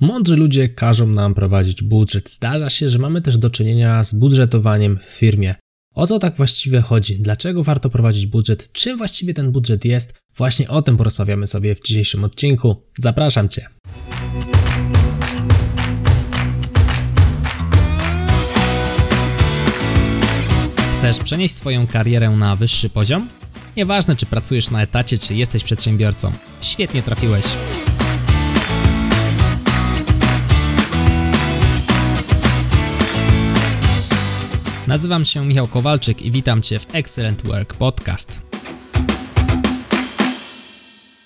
Mądrzy ludzie każą nam prowadzić budżet. Zdarza się, że mamy też do czynienia z budżetowaniem w firmie. O co tak właściwie chodzi? Dlaczego warto prowadzić budżet? Czym właściwie ten budżet jest? Właśnie o tym porozmawiamy sobie w dzisiejszym odcinku. Zapraszam Cię. Chcesz przenieść swoją karierę na wyższy poziom? Nieważne, czy pracujesz na etacie, czy jesteś przedsiębiorcą. Świetnie trafiłeś. Nazywam się Michał Kowalczyk i witam Cię w Excellent Work Podcast.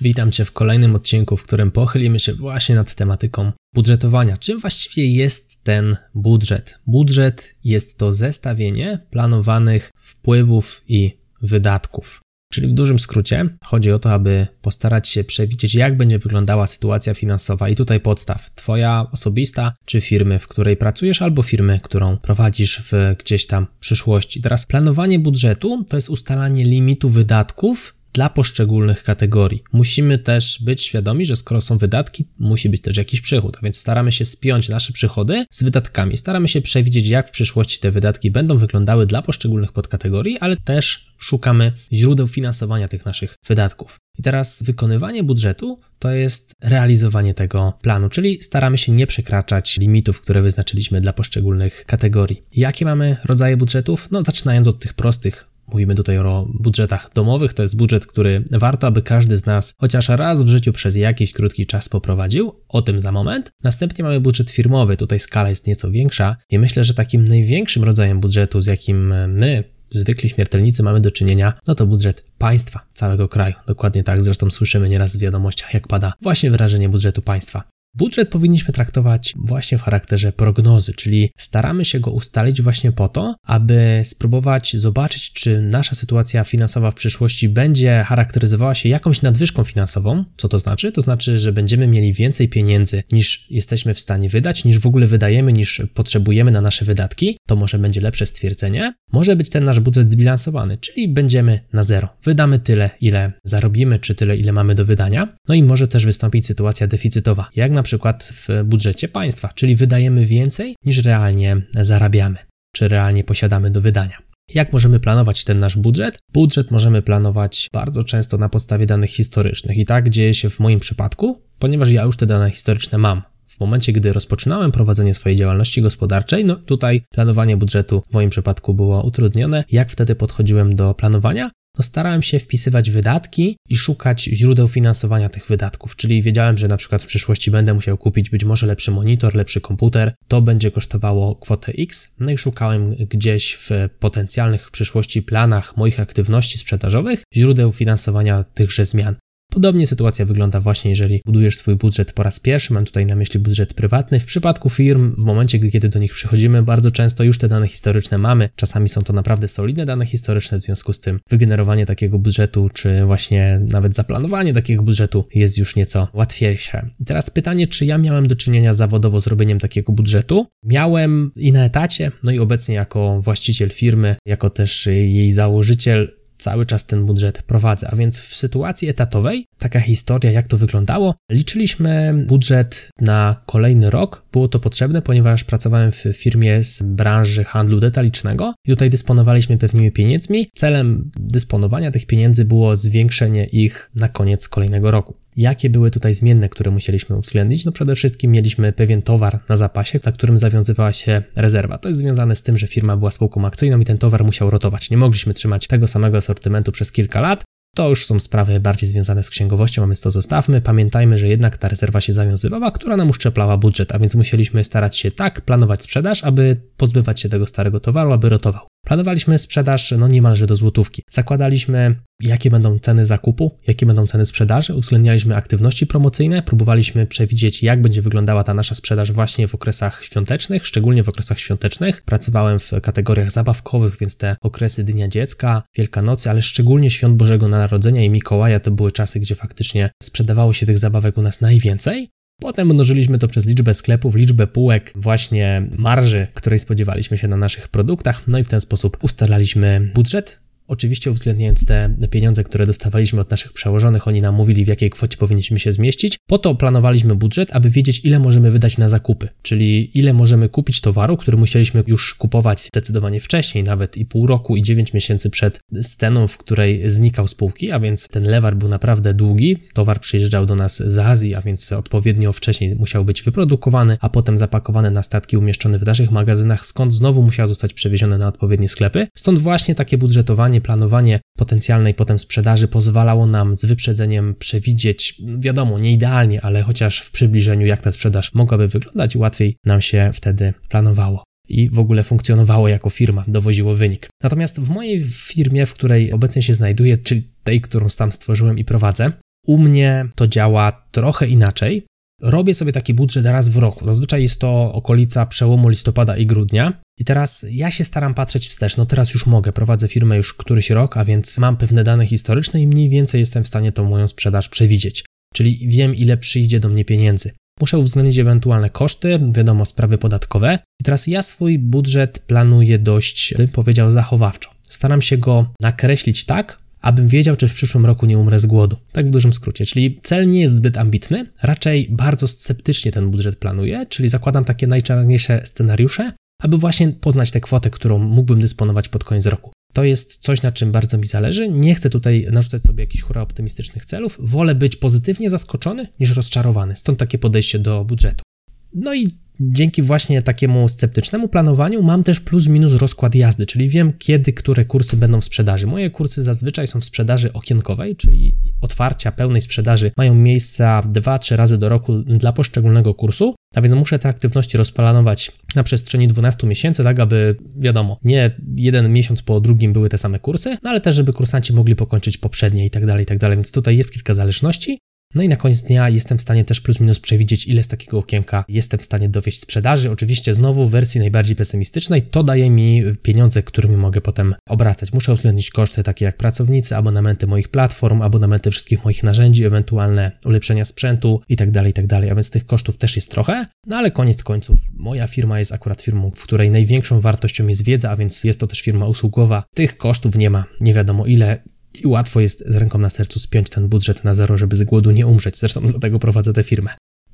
Witam Cię w kolejnym odcinku, w którym pochylimy się właśnie nad tematyką budżetowania. Czym właściwie jest ten budżet? Budżet jest to zestawienie planowanych wpływów i wydatków. Czyli w dużym skrócie chodzi o to, aby postarać się przewidzieć, jak będzie wyglądała sytuacja finansowa. I tutaj podstaw: Twoja osobista, czy firmy, w której pracujesz, albo firmy, którą prowadzisz w gdzieś tam przyszłości. Teraz planowanie budżetu to jest ustalanie limitu wydatków dla poszczególnych kategorii. Musimy też być świadomi, że skoro są wydatki, musi być też jakiś przychód, a więc staramy się spiąć nasze przychody z wydatkami. Staramy się przewidzieć, jak w przyszłości te wydatki będą wyglądały dla poszczególnych podkategorii, ale też szukamy źródeł finansowania tych naszych wydatków. I teraz wykonywanie budżetu to jest realizowanie tego planu, czyli staramy się nie przekraczać limitów, które wyznaczyliśmy dla poszczególnych kategorii. Jakie mamy rodzaje budżetów? No, zaczynając od tych prostych Mówimy tutaj o budżetach domowych. To jest budżet, który warto, aby każdy z nas chociaż raz w życiu przez jakiś krótki czas poprowadził. O tym za moment. Następnie mamy budżet firmowy. Tutaj skala jest nieco większa i myślę, że takim największym rodzajem budżetu, z jakim my zwykli śmiertelnicy mamy do czynienia, no to budżet państwa, całego kraju. Dokładnie tak, zresztą słyszymy nieraz w wiadomościach, jak pada właśnie wyrażenie budżetu państwa. Budżet powinniśmy traktować właśnie w charakterze prognozy, czyli staramy się go ustalić właśnie po to, aby spróbować zobaczyć, czy nasza sytuacja finansowa w przyszłości będzie charakteryzowała się jakąś nadwyżką finansową. Co to znaczy? To znaczy, że będziemy mieli więcej pieniędzy niż jesteśmy w stanie wydać, niż w ogóle wydajemy, niż potrzebujemy na nasze wydatki. To może będzie lepsze stwierdzenie. Może być ten nasz budżet zbilansowany, czyli będziemy na zero. Wydamy tyle, ile zarobimy, czy tyle, ile mamy do wydania. No i może też wystąpić sytuacja deficytowa, jak na przykład w budżecie państwa, czyli wydajemy więcej niż realnie zarabiamy, czy realnie posiadamy do wydania. Jak możemy planować ten nasz budżet? Budżet możemy planować bardzo często na podstawie danych historycznych i tak dzieje się w moim przypadku, ponieważ ja już te dane historyczne mam. W momencie, gdy rozpoczynałem prowadzenie swojej działalności gospodarczej, no tutaj planowanie budżetu w moim przypadku było utrudnione. Jak wtedy podchodziłem do planowania? To starałem się wpisywać wydatki i szukać źródeł finansowania tych wydatków. Czyli wiedziałem, że na przykład w przyszłości będę musiał kupić być może lepszy monitor, lepszy komputer, to będzie kosztowało kwotę X. No i szukałem gdzieś w potencjalnych w przyszłości planach moich aktywności sprzedażowych źródeł finansowania tychże zmian. Podobnie sytuacja wygląda właśnie, jeżeli budujesz swój budżet po raz pierwszy, mam tutaj na myśli budżet prywatny. W przypadku firm, w momencie, kiedy do nich przychodzimy, bardzo często już te dane historyczne mamy. Czasami są to naprawdę solidne dane historyczne, w związku z tym wygenerowanie takiego budżetu, czy właśnie nawet zaplanowanie takiego budżetu jest już nieco łatwiejsze. I teraz pytanie, czy ja miałem do czynienia zawodowo z robieniem takiego budżetu? Miałem i na etacie, no i obecnie jako właściciel firmy, jako też jej założyciel, cały czas ten budżet prowadzę. A więc w sytuacji etatowej, taka historia, jak to wyglądało, liczyliśmy budżet na kolejny rok. Było to potrzebne, ponieważ pracowałem w firmie z branży handlu detalicznego i tutaj dysponowaliśmy pewnymi pieniędzmi. Celem dysponowania tych pieniędzy było zwiększenie ich na koniec kolejnego roku. Jakie były tutaj zmienne, które musieliśmy uwzględnić? No przede wszystkim mieliśmy pewien towar na zapasie, na którym zawiązywała się rezerwa. To jest związane z tym, że firma była spółką akcyjną i ten towar musiał rotować. Nie mogliśmy trzymać tego samego asortymentu przez kilka lat, to już są sprawy bardziej związane z księgowością, a więc to zostawmy. Pamiętajmy, że jednak ta rezerwa się zawiązywała, która nam uszczeplała budżet, a więc musieliśmy starać się tak planować sprzedaż, aby pozbywać się tego starego towaru, aby rotował. Planowaliśmy sprzedaż no niemalże do złotówki. Zakładaliśmy, jakie będą ceny zakupu, jakie będą ceny sprzedaży, uwzględnialiśmy aktywności promocyjne, próbowaliśmy przewidzieć, jak będzie wyglądała ta nasza sprzedaż właśnie w okresach świątecznych, szczególnie w okresach świątecznych. Pracowałem w kategoriach zabawkowych, więc te okresy Dnia Dziecka, Wielkanocy, ale szczególnie Świąt Bożego Narodzenia i Mikołaja to były czasy, gdzie faktycznie sprzedawało się tych zabawek u nas najwięcej. Potem mnożyliśmy to przez liczbę sklepów, liczbę półek, właśnie marży, której spodziewaliśmy się na naszych produktach, no i w ten sposób ustalaliśmy budżet Oczywiście uwzględniając te pieniądze, które dostawaliśmy od naszych przełożonych, oni nam mówili, w jakiej kwocie powinniśmy się zmieścić. Po to planowaliśmy budżet, aby wiedzieć, ile możemy wydać na zakupy, czyli ile możemy kupić towaru, który musieliśmy już kupować zdecydowanie wcześniej, nawet i pół roku, i 9 miesięcy przed sceną, w której znikał spółki, a więc ten lewar był naprawdę długi. Towar przyjeżdżał do nas z Azji, a więc odpowiednio wcześniej musiał być wyprodukowany, a potem zapakowany na statki umieszczone w naszych magazynach, skąd znowu musiał zostać przewieziony na odpowiednie sklepy. Stąd właśnie takie budżetowanie, planowanie potencjalnej potem sprzedaży pozwalało nam z wyprzedzeniem przewidzieć, wiadomo, nie idealnie, ale chociaż w przybliżeniu, jak ta sprzedaż mogłaby wyglądać, łatwiej nam się wtedy planowało i w ogóle funkcjonowało jako firma, dowoziło wynik. Natomiast w mojej firmie, w której obecnie się znajduję, czyli tej, którą sam stworzyłem i prowadzę, u mnie to działa trochę inaczej. Robię sobie taki budżet raz w roku. Zazwyczaj jest to okolica przełomu listopada i grudnia. I teraz ja się staram patrzeć wstecz. No teraz już mogę, prowadzę firmę już któryś rok, a więc mam pewne dane historyczne i mniej więcej jestem w stanie tą moją sprzedaż przewidzieć. Czyli wiem, ile przyjdzie do mnie pieniędzy. Muszę uwzględnić ewentualne koszty, wiadomo, sprawy podatkowe. I teraz ja swój budżet planuję dość, bym powiedział, zachowawczo. Staram się go nakreślić tak, abym wiedział, czy w przyszłym roku nie umrę z głodu. Tak w dużym skrócie. Czyli cel nie jest zbyt ambitny, raczej bardzo sceptycznie ten budżet planuję, czyli zakładam takie najczarniejsze scenariusze, aby właśnie poznać tę kwotę, którą mógłbym dysponować pod koniec roku. To jest coś, na czym bardzo mi zależy. Nie chcę tutaj narzucać sobie jakichś hura optymistycznych celów. Wolę być pozytywnie zaskoczony niż rozczarowany. Stąd takie podejście do budżetu. No i dzięki właśnie takiemu sceptycznemu planowaniu mam też plus minus rozkład jazdy, czyli wiem kiedy które kursy będą w sprzedaży. Moje kursy zazwyczaj są w sprzedaży okienkowej, czyli otwarcia pełnej sprzedaży mają miejsca 2-3 razy do roku dla poszczególnego kursu, a więc muszę te aktywności rozplanować na przestrzeni 12 miesięcy, tak aby wiadomo, nie jeden miesiąc po drugim były te same kursy, no ale też żeby kursanci mogli pokończyć poprzednie i tak dalej, i tak dalej, więc tutaj jest kilka zależności. No i na koniec dnia jestem w stanie też plus minus przewidzieć, ile z takiego okienka jestem w stanie dowieść sprzedaży. Oczywiście znowu w wersji najbardziej pesymistycznej to daje mi pieniądze, którymi mogę potem obracać. Muszę uwzględnić koszty takie jak pracownicy, abonamenty moich platform, abonamenty wszystkich moich narzędzi, ewentualne ulepszenia sprzętu itd., tak itd. Tak A więc tych kosztów też jest trochę, no ale koniec końców moja firma jest akurat firmą, w której największą wartością jest wiedza, a więc jest to też firma usługowa. Tych kosztów nie ma nie wiadomo ile i łatwo jest z ręką na sercu spiąć ten budżet na zero, żeby z głodu nie umrzeć. Zresztą dlatego prowadzę tę firmę.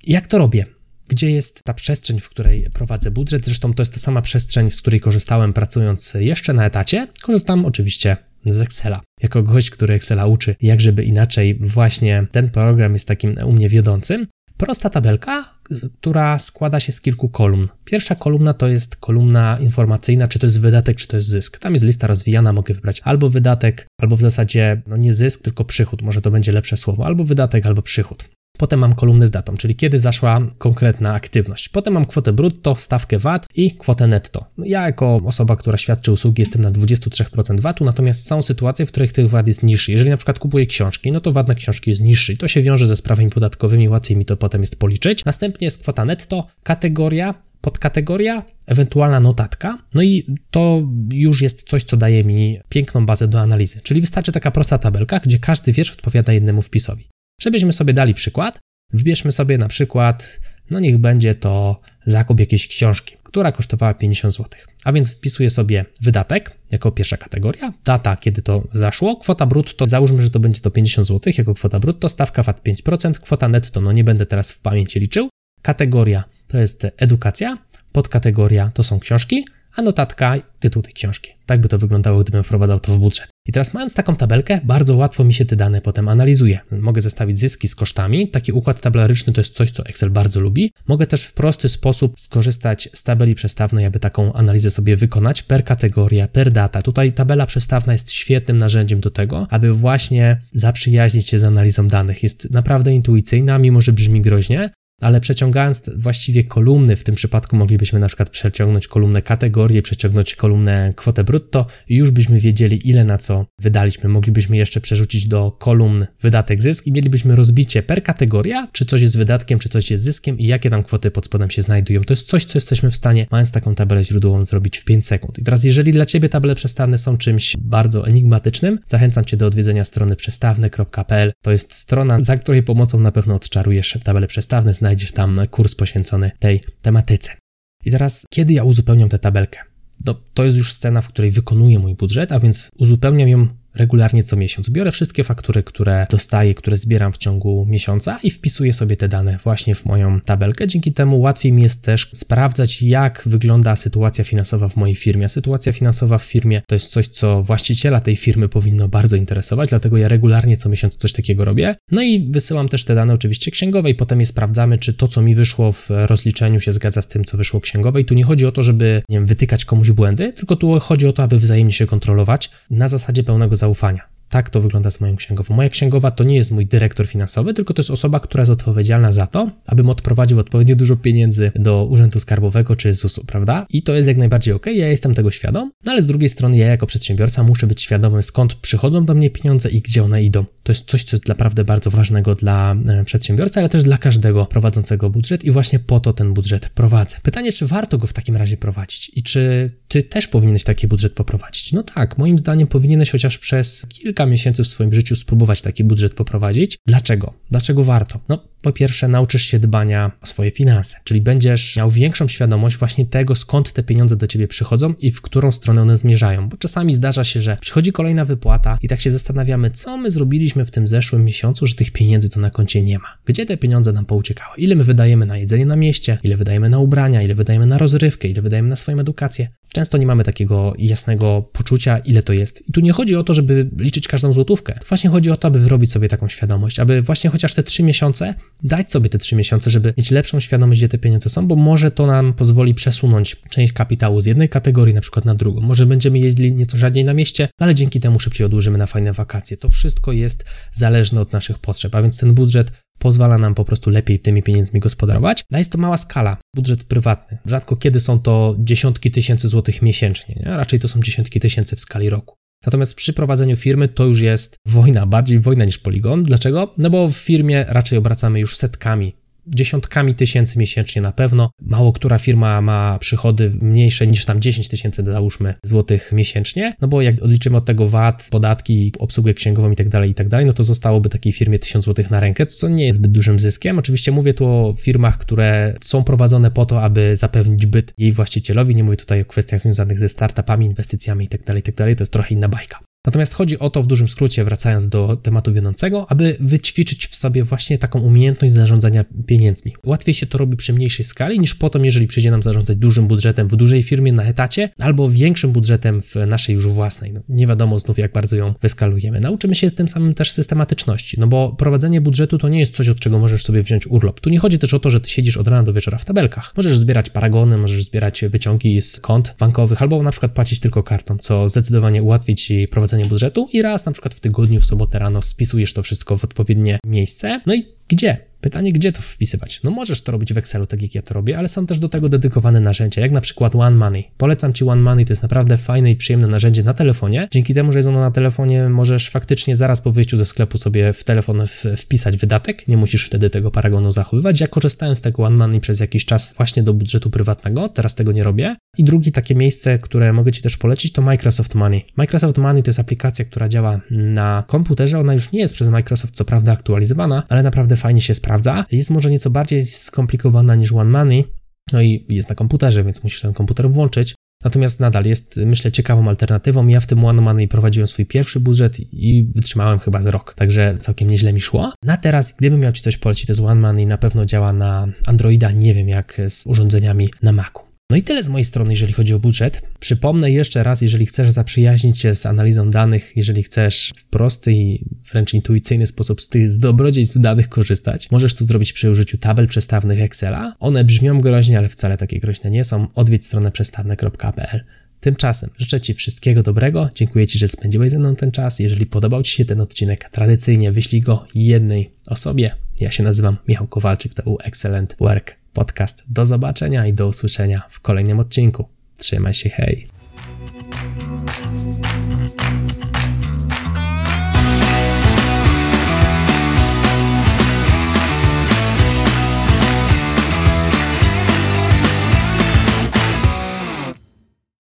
Jak to robię? Gdzie jest ta przestrzeń, w której prowadzę budżet? Zresztą to jest ta sama przestrzeń, z której korzystałem pracując jeszcze na etacie. Korzystam oczywiście z Excela. Jako gość, który Excela uczy, jak żeby inaczej, właśnie ten program jest takim u mnie wiodącym. Prosta tabelka, która składa się z kilku kolumn. Pierwsza kolumna to jest kolumna informacyjna, czy to jest wydatek, czy to jest zysk. Tam jest lista rozwijana, mogę wybrać albo wydatek, albo w zasadzie no nie zysk, tylko przychód, może to będzie lepsze słowo, albo wydatek, albo przychód. Potem mam kolumnę z datą, czyli kiedy zaszła konkretna aktywność. Potem mam kwotę brutto, stawkę VAT i kwotę netto. No ja jako osoba, która świadczy usługi jestem na 23% VAT-u, natomiast są sytuacje, w których tych VAT jest niższy. Jeżeli na przykład kupuję książki, no to VAT na książki jest niższy to się wiąże ze sprawami podatkowymi, łatwiej mi to potem jest policzyć. Następnie jest kwota netto, kategoria, podkategoria, ewentualna notatka. No i to już jest coś, co daje mi piękną bazę do analizy. Czyli wystarczy taka prosta tabelka, gdzie każdy wiersz odpowiada jednemu wpisowi. Żebyśmy sobie dali przykład, wybierzmy sobie na przykład, no niech będzie to zakup jakiejś książki, która kosztowała 50 zł. A więc wpisuję sobie wydatek jako pierwsza kategoria, data, kiedy to zaszło, kwota brutto, załóżmy, że to będzie to 50 zł jako kwota brutto, stawka VAT 5%, kwota netto, no nie będę teraz w pamięci liczył, kategoria to jest edukacja, podkategoria to są książki, a notatka tytuł tej książki. Tak by to wyglądało, gdybym wprowadzał to w budżet. I teraz mając taką tabelkę, bardzo łatwo mi się te dane potem analizuje. Mogę zestawić zyski z kosztami. Taki układ tabelaryczny to jest coś, co Excel bardzo lubi. Mogę też w prosty sposób skorzystać z tabeli przestawnej, aby taką analizę sobie wykonać per kategoria, per data. Tutaj tabela przestawna jest świetnym narzędziem do tego, aby właśnie zaprzyjaźnić się z analizą danych. Jest naprawdę intuicyjna, mimo że brzmi groźnie, ale przeciągając właściwie kolumny, w tym przypadku moglibyśmy na przykład przeciągnąć kolumnę kategorie, przeciągnąć kolumnę kwotę brutto i już byśmy wiedzieli, ile na co wydaliśmy. Moglibyśmy jeszcze przerzucić do kolumn wydatek zysk i mielibyśmy rozbicie per kategoria, czy coś jest wydatkiem, czy coś jest zyskiem i jakie tam kwoty pod spodem się znajdują. To jest coś, co jesteśmy w stanie, mając taką tabelę źródłową, zrobić w 5 sekund. I teraz, jeżeli dla Ciebie tabele przestawne są czymś bardzo enigmatycznym, zachęcam Cię do odwiedzenia strony przestawne.pl. To jest strona, za której pomocą na pewno odczarujesz tabele przestawne, znajdziesz tam kurs poświęcony tej tematyce. I teraz, kiedy ja uzupełniam tę tabelkę? no, to jest już scena, w której wykonuję mój budżet, a więc uzupełniam ją regularnie co miesiąc. Biorę wszystkie faktury, które dostaję, które zbieram w ciągu miesiąca i wpisuję sobie te dane właśnie w moją tabelkę. Dzięki temu łatwiej mi jest też sprawdzać, jak wygląda sytuacja finansowa w mojej firmie. Sytuacja finansowa w firmie to jest coś, co właściciela tej firmy powinno bardzo interesować, dlatego ja regularnie co miesiąc coś takiego robię. No i wysyłam też te dane oczywiście księgowej, potem je sprawdzamy, czy to, co mi wyszło w rozliczeniu się zgadza z tym, co wyszło księgowej. Tu nie chodzi o to, żeby, nie wiem, wytykać komuś błędy, tylko tu chodzi o to, aby wzajemnie się kontrolować na zasadzie pełnego zaufania. Tak to wygląda z moją księgową. Moja księgowa to nie jest mój dyrektor finansowy, tylko to jest osoba, która jest odpowiedzialna za to, abym odprowadził odpowiednio dużo pieniędzy do Urzędu Skarbowego czy ZUS-u, prawda? I to jest jak najbardziej ok, ja jestem tego świadom, no ale z drugiej strony ja jako przedsiębiorca muszę być świadomy skąd przychodzą do mnie pieniądze i gdzie one idą. To jest coś, co jest naprawdę bardzo ważnego dla e, przedsiębiorcy, ale też dla każdego prowadzącego budżet i właśnie po to ten budżet prowadzę. Pytanie, czy warto go w takim razie prowadzić i czy ty też powinieneś taki budżet poprowadzić? No tak, moim zdaniem powinieneś chociaż przez kilka kilka miesięcy w swoim życiu spróbować taki budżet poprowadzić. Dlaczego? Dlaczego warto? No, po pierwsze, nauczysz się dbania o swoje finanse, czyli będziesz miał większą świadomość właśnie tego, skąd te pieniądze do ciebie przychodzą i w którą stronę one zmierzają. Bo czasami zdarza się, że przychodzi kolejna wypłata i tak się zastanawiamy, co my zrobiliśmy w tym zeszłym miesiącu, że tych pieniędzy to na koncie nie ma. Gdzie te pieniądze nam pouciekały? Ile my wydajemy na jedzenie na mieście? Ile wydajemy na ubrania? Ile wydajemy na rozrywkę? Ile wydajemy na swoją edukację? Często nie mamy takiego jasnego poczucia, ile to jest. I tu nie chodzi o to, żeby liczyć każdą złotówkę. Tu właśnie chodzi o to, aby wyrobić sobie taką świadomość, aby właśnie chociaż te trzy miesiące dać sobie te trzy miesiące, żeby mieć lepszą świadomość, gdzie te pieniądze są, bo może to nam pozwoli przesunąć część kapitału z jednej kategorii na przykład na drugą. Może będziemy jeździli nieco rzadziej na mieście, ale dzięki temu szybciej odłożymy na fajne wakacje. To wszystko jest zależne od naszych potrzeb, a więc ten budżet pozwala nam po prostu lepiej tymi pieniędzmi gospodarować. A jest to mała skala, budżet prywatny. Rzadko kiedy są to dziesiątki tysięcy złotych miesięcznie, nie? raczej to są dziesiątki tysięcy w skali roku. Natomiast przy prowadzeniu firmy to już jest wojna, bardziej wojna niż poligon. Dlaczego? No bo w firmie raczej obracamy już setkami dziesiątkami tysięcy miesięcznie na pewno. Mało która firma ma przychody mniejsze niż tam 10 tysięcy, załóżmy, złotych miesięcznie, no bo jak odliczymy od tego VAT, podatki, obsługę księgową i tak dalej, i tak dalej, no to zostałoby takiej firmie 1000 złotych na rękę, co nie jest zbyt dużym zyskiem. Oczywiście mówię tu o firmach, które są prowadzone po to, aby zapewnić byt jej właścicielowi, nie mówię tutaj o kwestiach związanych ze startupami, inwestycjami i tak dalej, i tak dalej, to jest trochę inna bajka. Natomiast chodzi o to, w dużym skrócie, wracając do tematu wiodącego, aby wyćwiczyć w sobie właśnie taką umiejętność zarządzania pieniędzmi. Łatwiej się to robi przy mniejszej skali niż potem, jeżeli przyjdzie nam zarządzać dużym budżetem w dużej firmie na etacie albo większym budżetem w naszej już własnej. No, nie wiadomo znów, jak bardzo ją wyskalujemy. Nauczymy się z tym samym też systematyczności, no bo prowadzenie budżetu to nie jest coś, od czego możesz sobie wziąć urlop. Tu nie chodzi też o to, że ty siedzisz od rana do wieczora w tabelkach. Możesz zbierać paragony, możesz zbierać wyciągi z kont bankowych albo na przykład płacić tylko kartą, co zdecydowanie ułatwi ci prowadzenie prowadzenie budżetu i raz na przykład w tygodniu, w sobotę rano spisujesz to wszystko w odpowiednie miejsce. No i gdzie? Pytanie, gdzie to wpisywać? No możesz to robić w Excelu, tak jak ja to robię, ale są też do tego dedykowane narzędzia, jak na przykład One Money. Polecam Ci One Money, to jest naprawdę fajne i przyjemne narzędzie na telefonie. Dzięki temu, że jest ono na telefonie, możesz faktycznie zaraz po wyjściu ze sklepu sobie w telefon wpisać wydatek, nie musisz wtedy tego paragonu zachowywać. Ja korzystałem z tego One Money przez jakiś czas właśnie do budżetu prywatnego, teraz tego nie robię. I drugie takie miejsce, które mogę Ci też polecić, to Microsoft Money. Microsoft Money to jest aplikacja, która działa na komputerze, ona już nie jest przez Microsoft co prawda aktualizowana, ale naprawdę fajnie się sprawdza sprawdza. Jest może nieco bardziej skomplikowana niż One Money, no i jest na komputerze, więc musisz ten komputer włączyć. Natomiast nadal jest, myślę, ciekawą alternatywą. Ja w tym One Money prowadziłem swój pierwszy budżet i wytrzymałem chyba z rok, także całkiem nieźle mi szło. Na teraz, gdybym miał Ci coś polecić, to jest One Money na pewno działa na Androida, nie wiem jak z urządzeniami na Macu. No i tyle z mojej strony, jeżeli chodzi o budżet. Przypomnę jeszcze raz, jeżeli chcesz zaprzyjaźnić się z analizą danych, jeżeli chcesz w prosty i wręcz intuicyjny sposób z tych z dobrodziejstw danych korzystać, możesz to zrobić przy użyciu tabel przestawnych Excela. One brzmią groźnie, ale wcale takie groźne nie są. Odwiedź stronę przestawne.pl. Tymczasem życzę Ci wszystkiego dobrego. Dziękuję Ci, że spędziłeś ze mną ten czas. Jeżeli podobał Ci się ten odcinek, tradycyjnie wyślij go jednej osobie. Ja się nazywam Michał Kowalczyk, to był Excellent Work podcast. Do zobaczenia i do usłyszenia w kolejnym odcinku. Trzymaj się, hej!